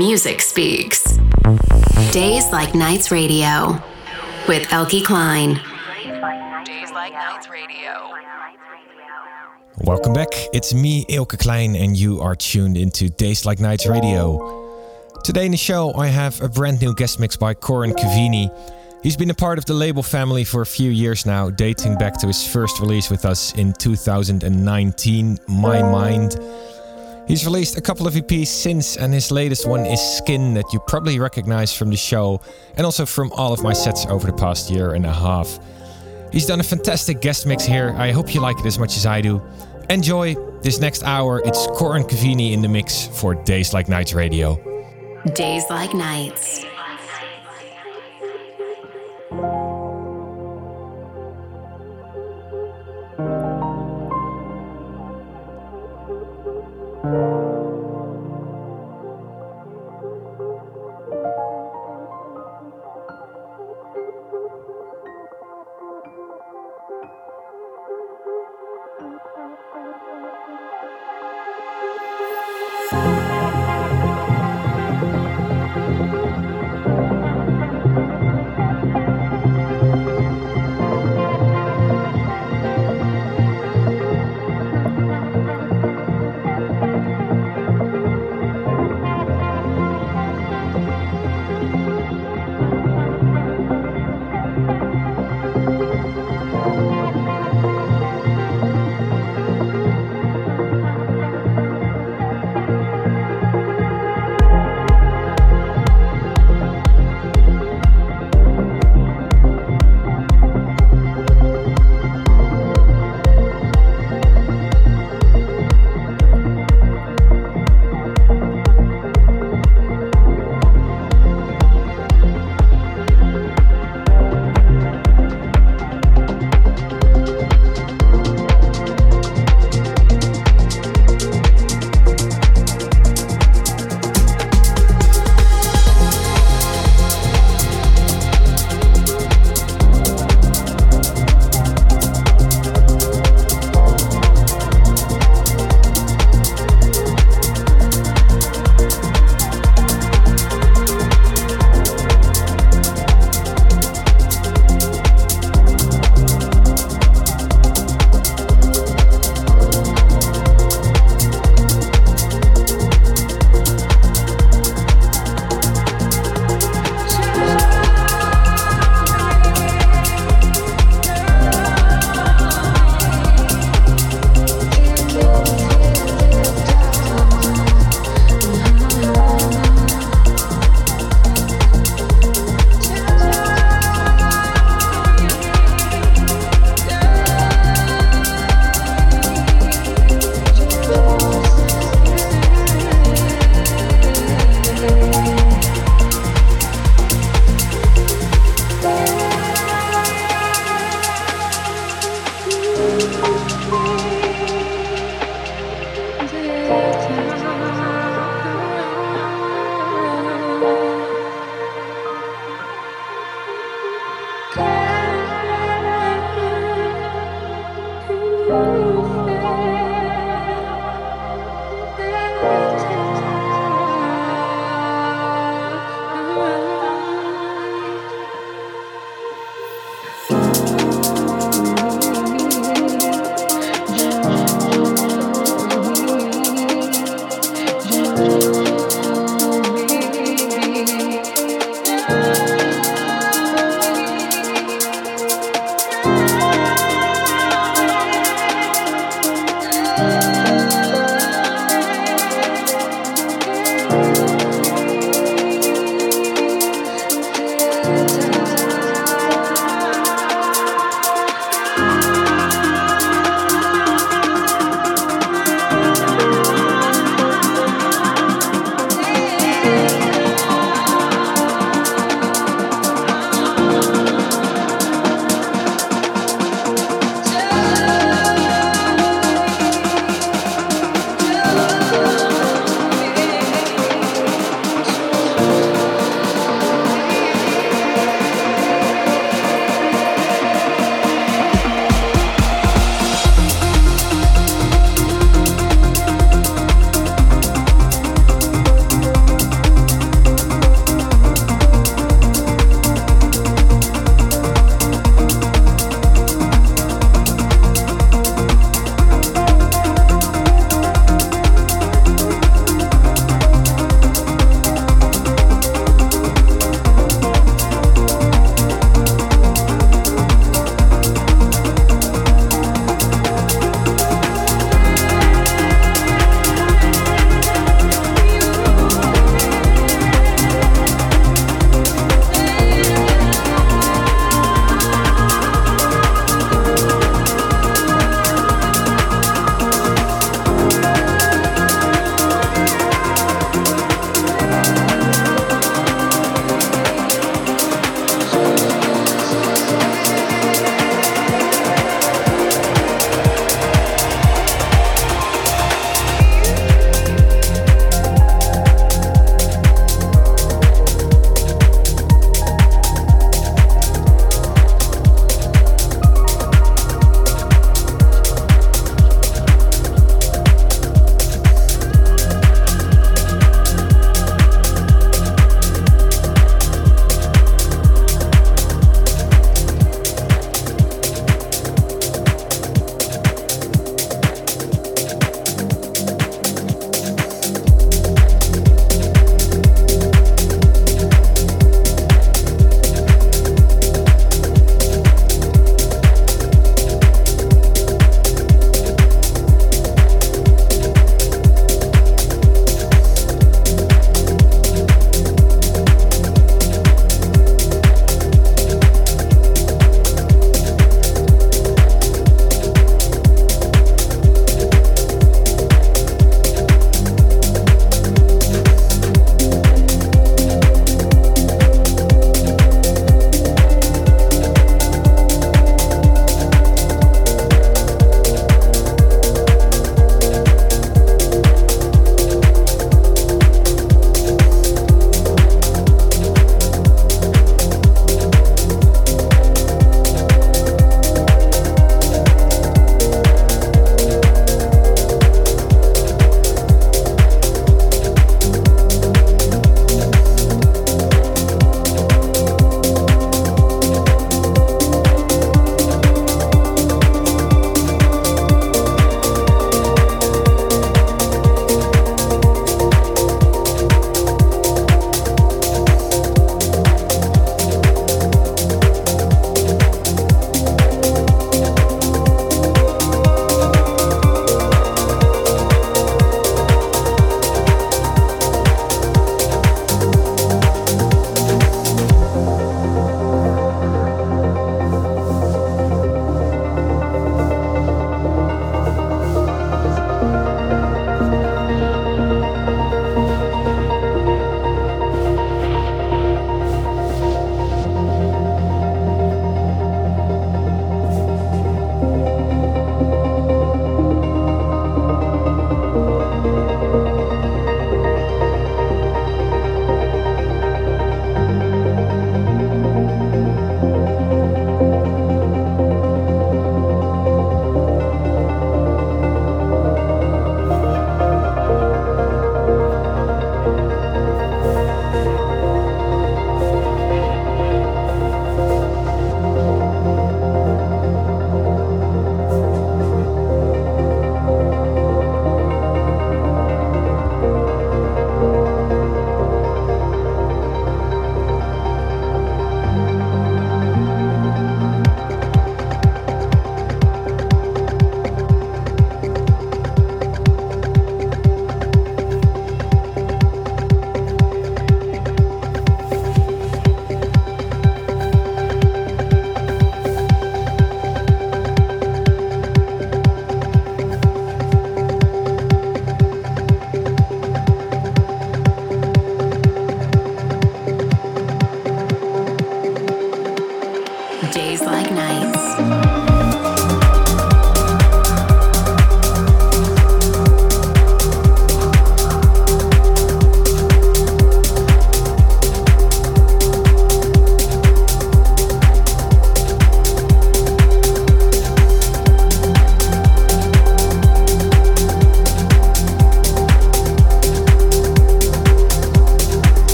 music speaks. Days Like Nights Radio with Eelke Kleijn. Days Like Nights Radio. Welcome back. It's me, Eelke Kleijn, and you are tuned into Days Like Nights Radio. Today in the show, I have a brand new guest mix by Corin Cavini. He's been a part of the label family for a few years now, dating back to his first release with us in 2019, My Mind. He's released a couple of EPs since, and his latest one is Skin, that you probably recognize from the show and also from all of my sets over the past year and a half. He's done a fantastic guest mix here. I hope you like it as much as I do. Enjoy this next hour. It's Corin Cavini in the mix for Days Like Nights Radio. Days Like Nights.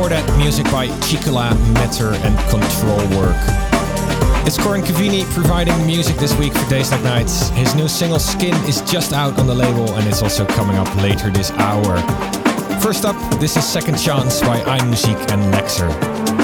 Before that, music by Chicula, Metter and Control Work. It's Corin Cavini providing music this week for Days Like Nights. His new single Skin is just out on the label and it's also coming up later this hour. First up, this is Second Chance by iMusiek and Lexer.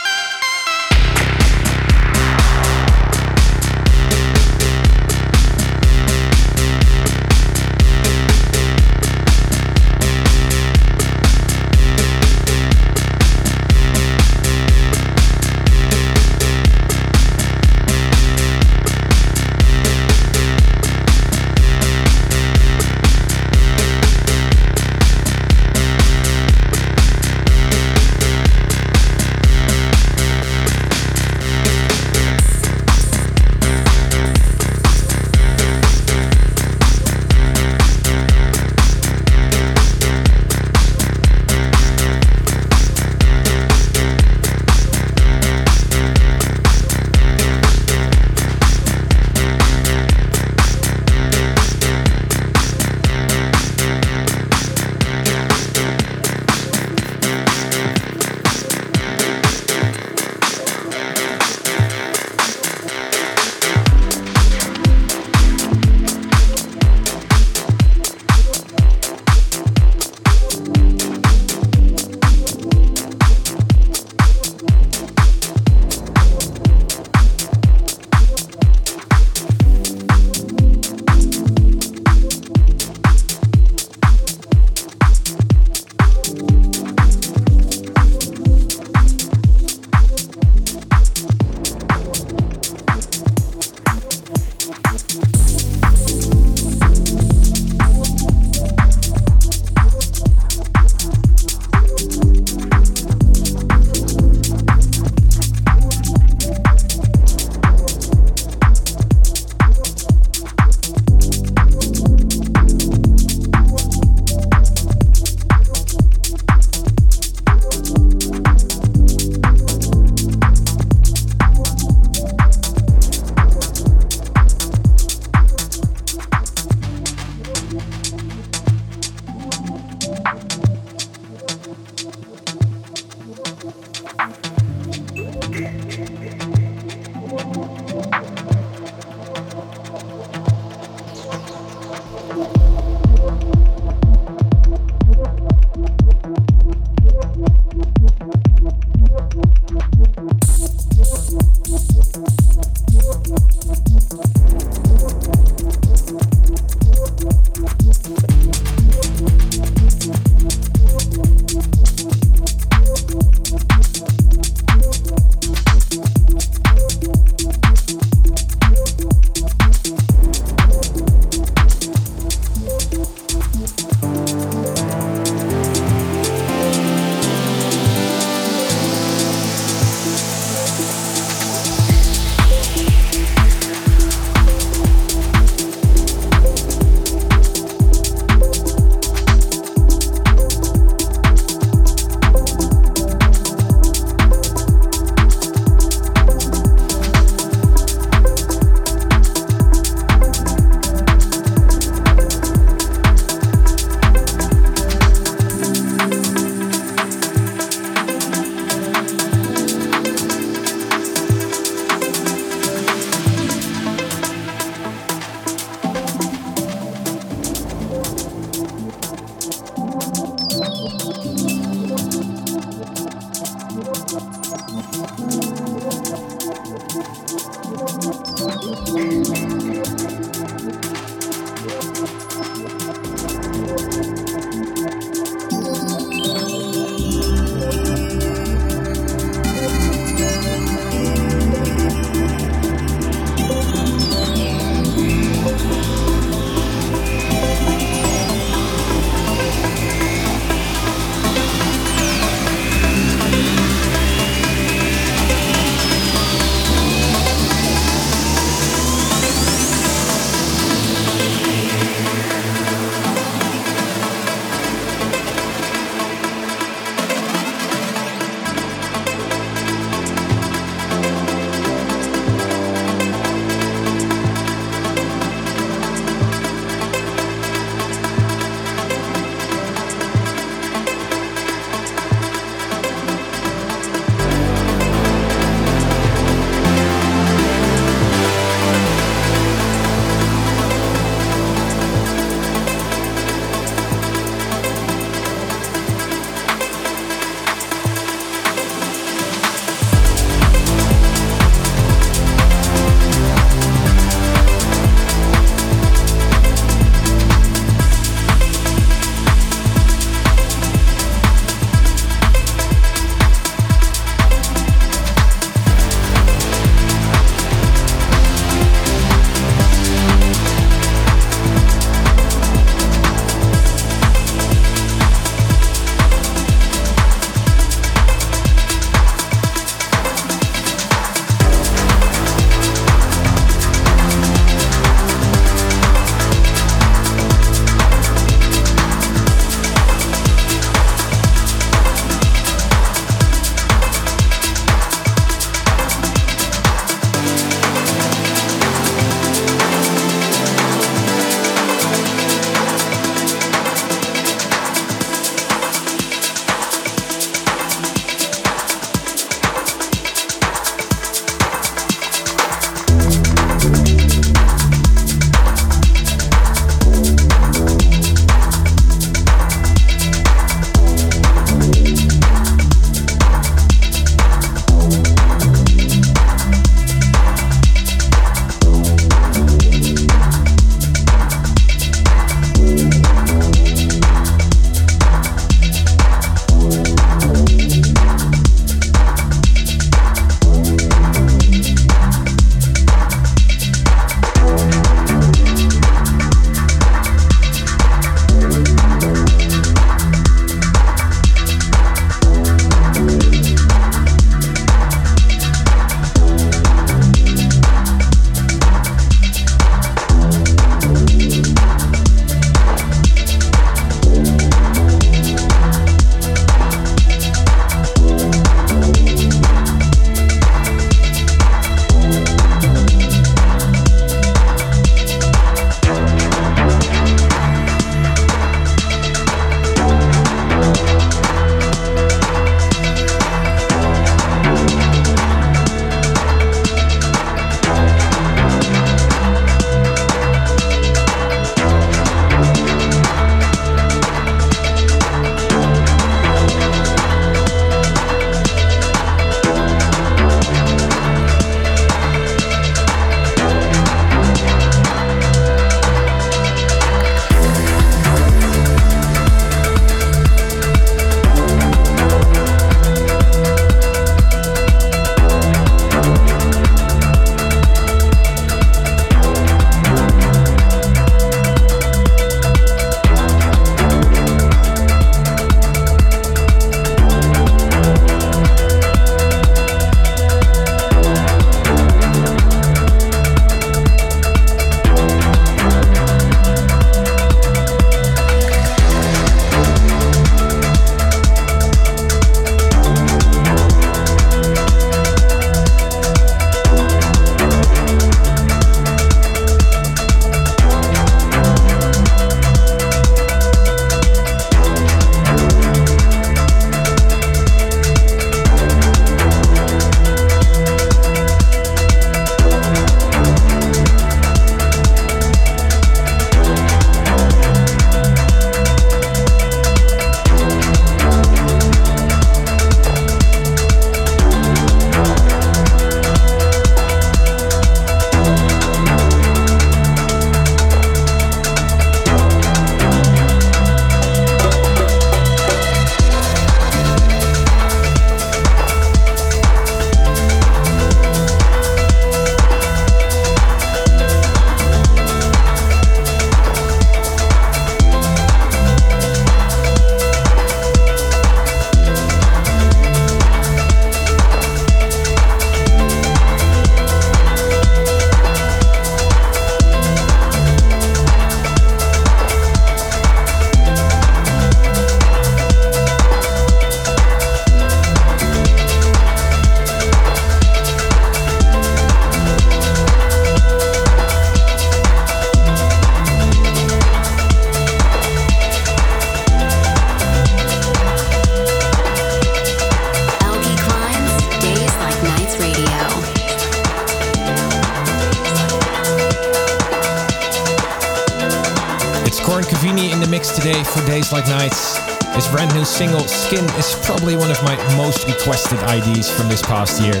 For Days Like Nights. His brand new single, Skin, is probably one of my most requested IDs from this past year.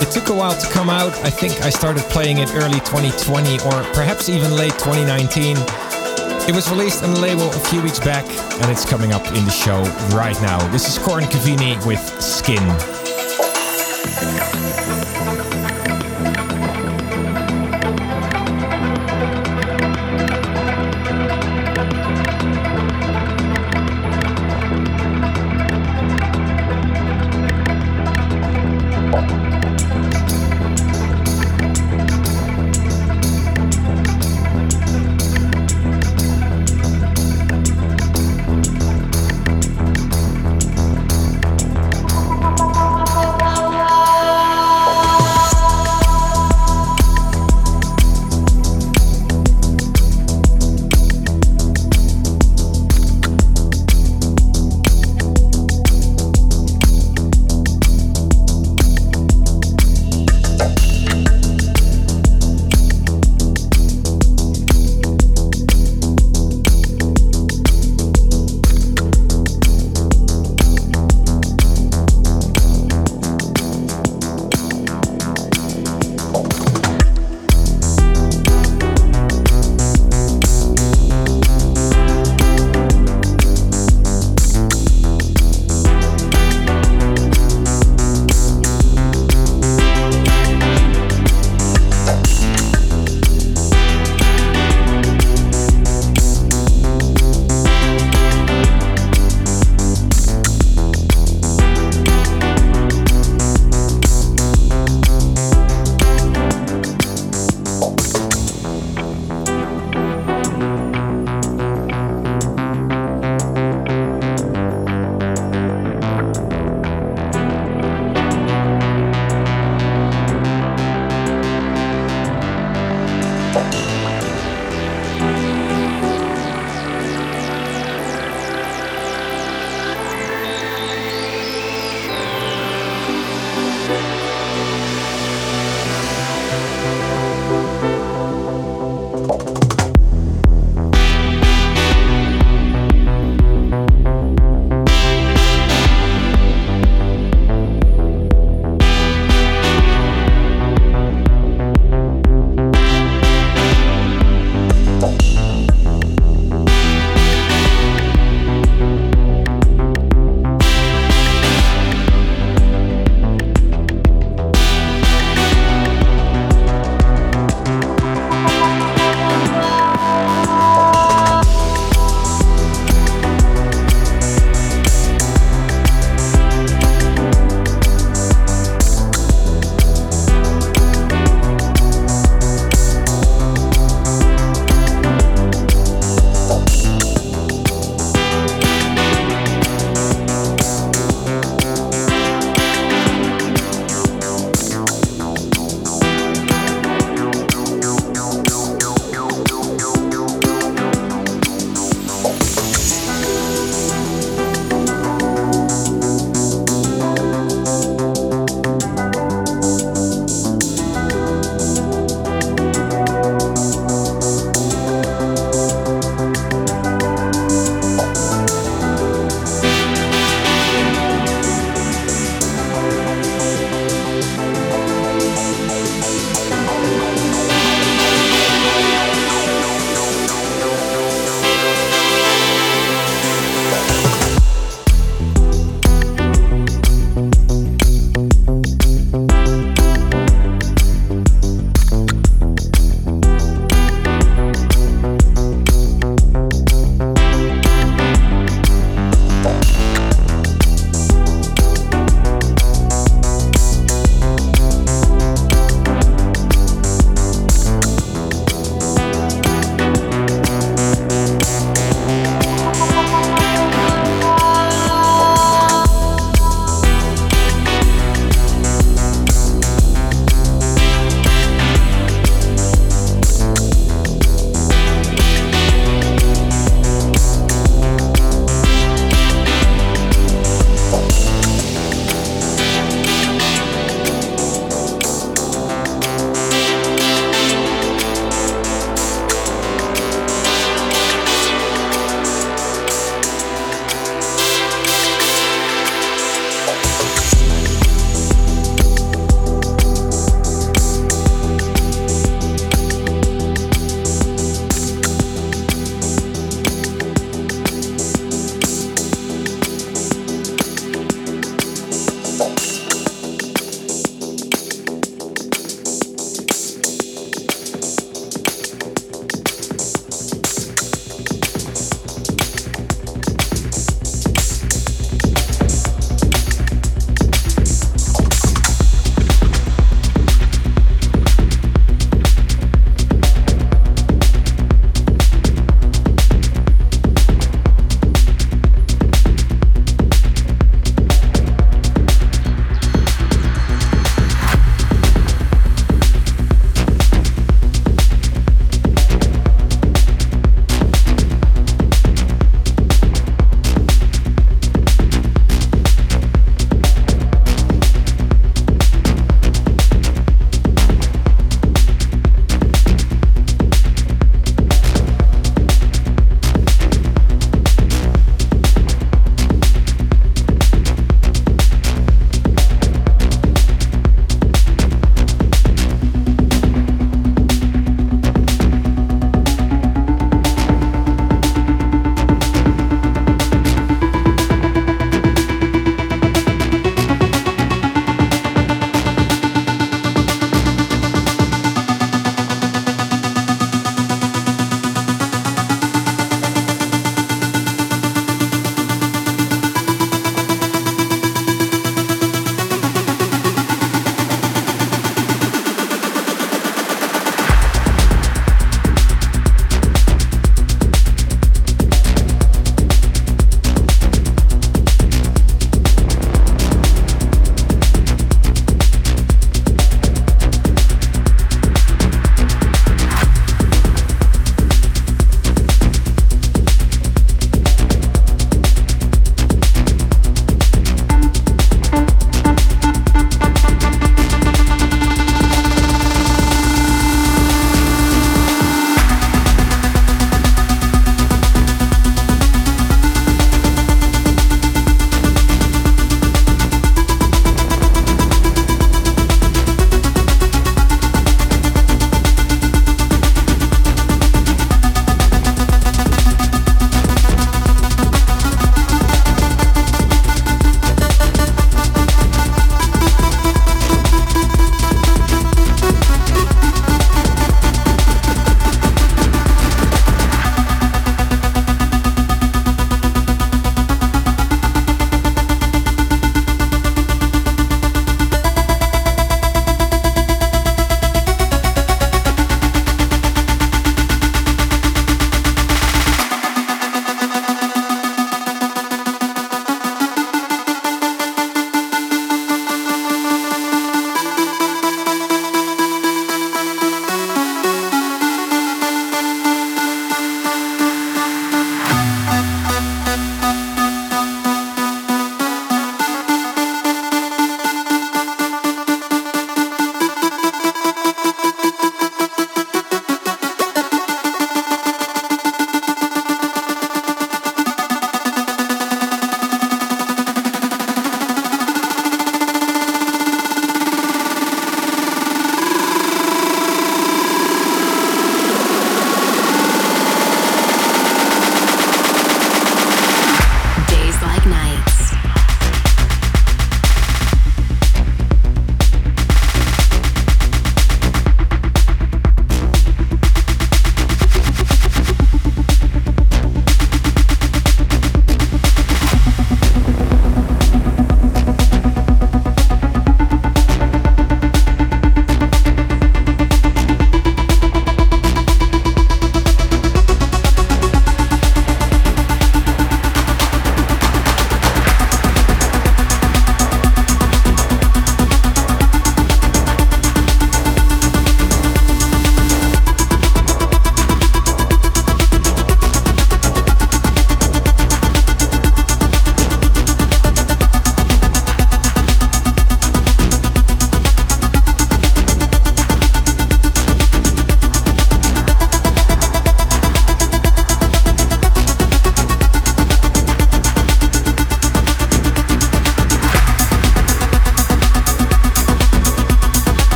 It took a while to come out. I think I started playing it early 2020 or perhaps even late 2019. It was released on the label a few weeks back and it's coming up in the show right now. This is Corin Cavini with Skin.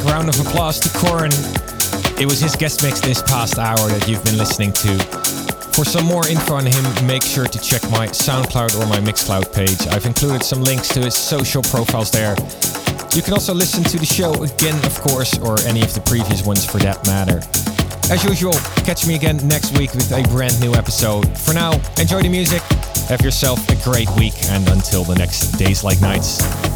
Round of applause to Corin. It was his guest mix this past hour that you've been listening to. For some more info on him, make sure to check my SoundCloud or my Mixcloud page. I've included some links to his social profiles there. You can also listen to the show again, of course, or any of the previous ones for that matter. As usual, catch me again next week with a brand new episode. For now, enjoy the music, have yourself a great week, and until the next Days Like Nights.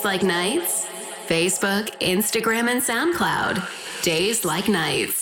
Days Like Nights? Facebook, Instagram, and SoundCloud. Days Like Nights.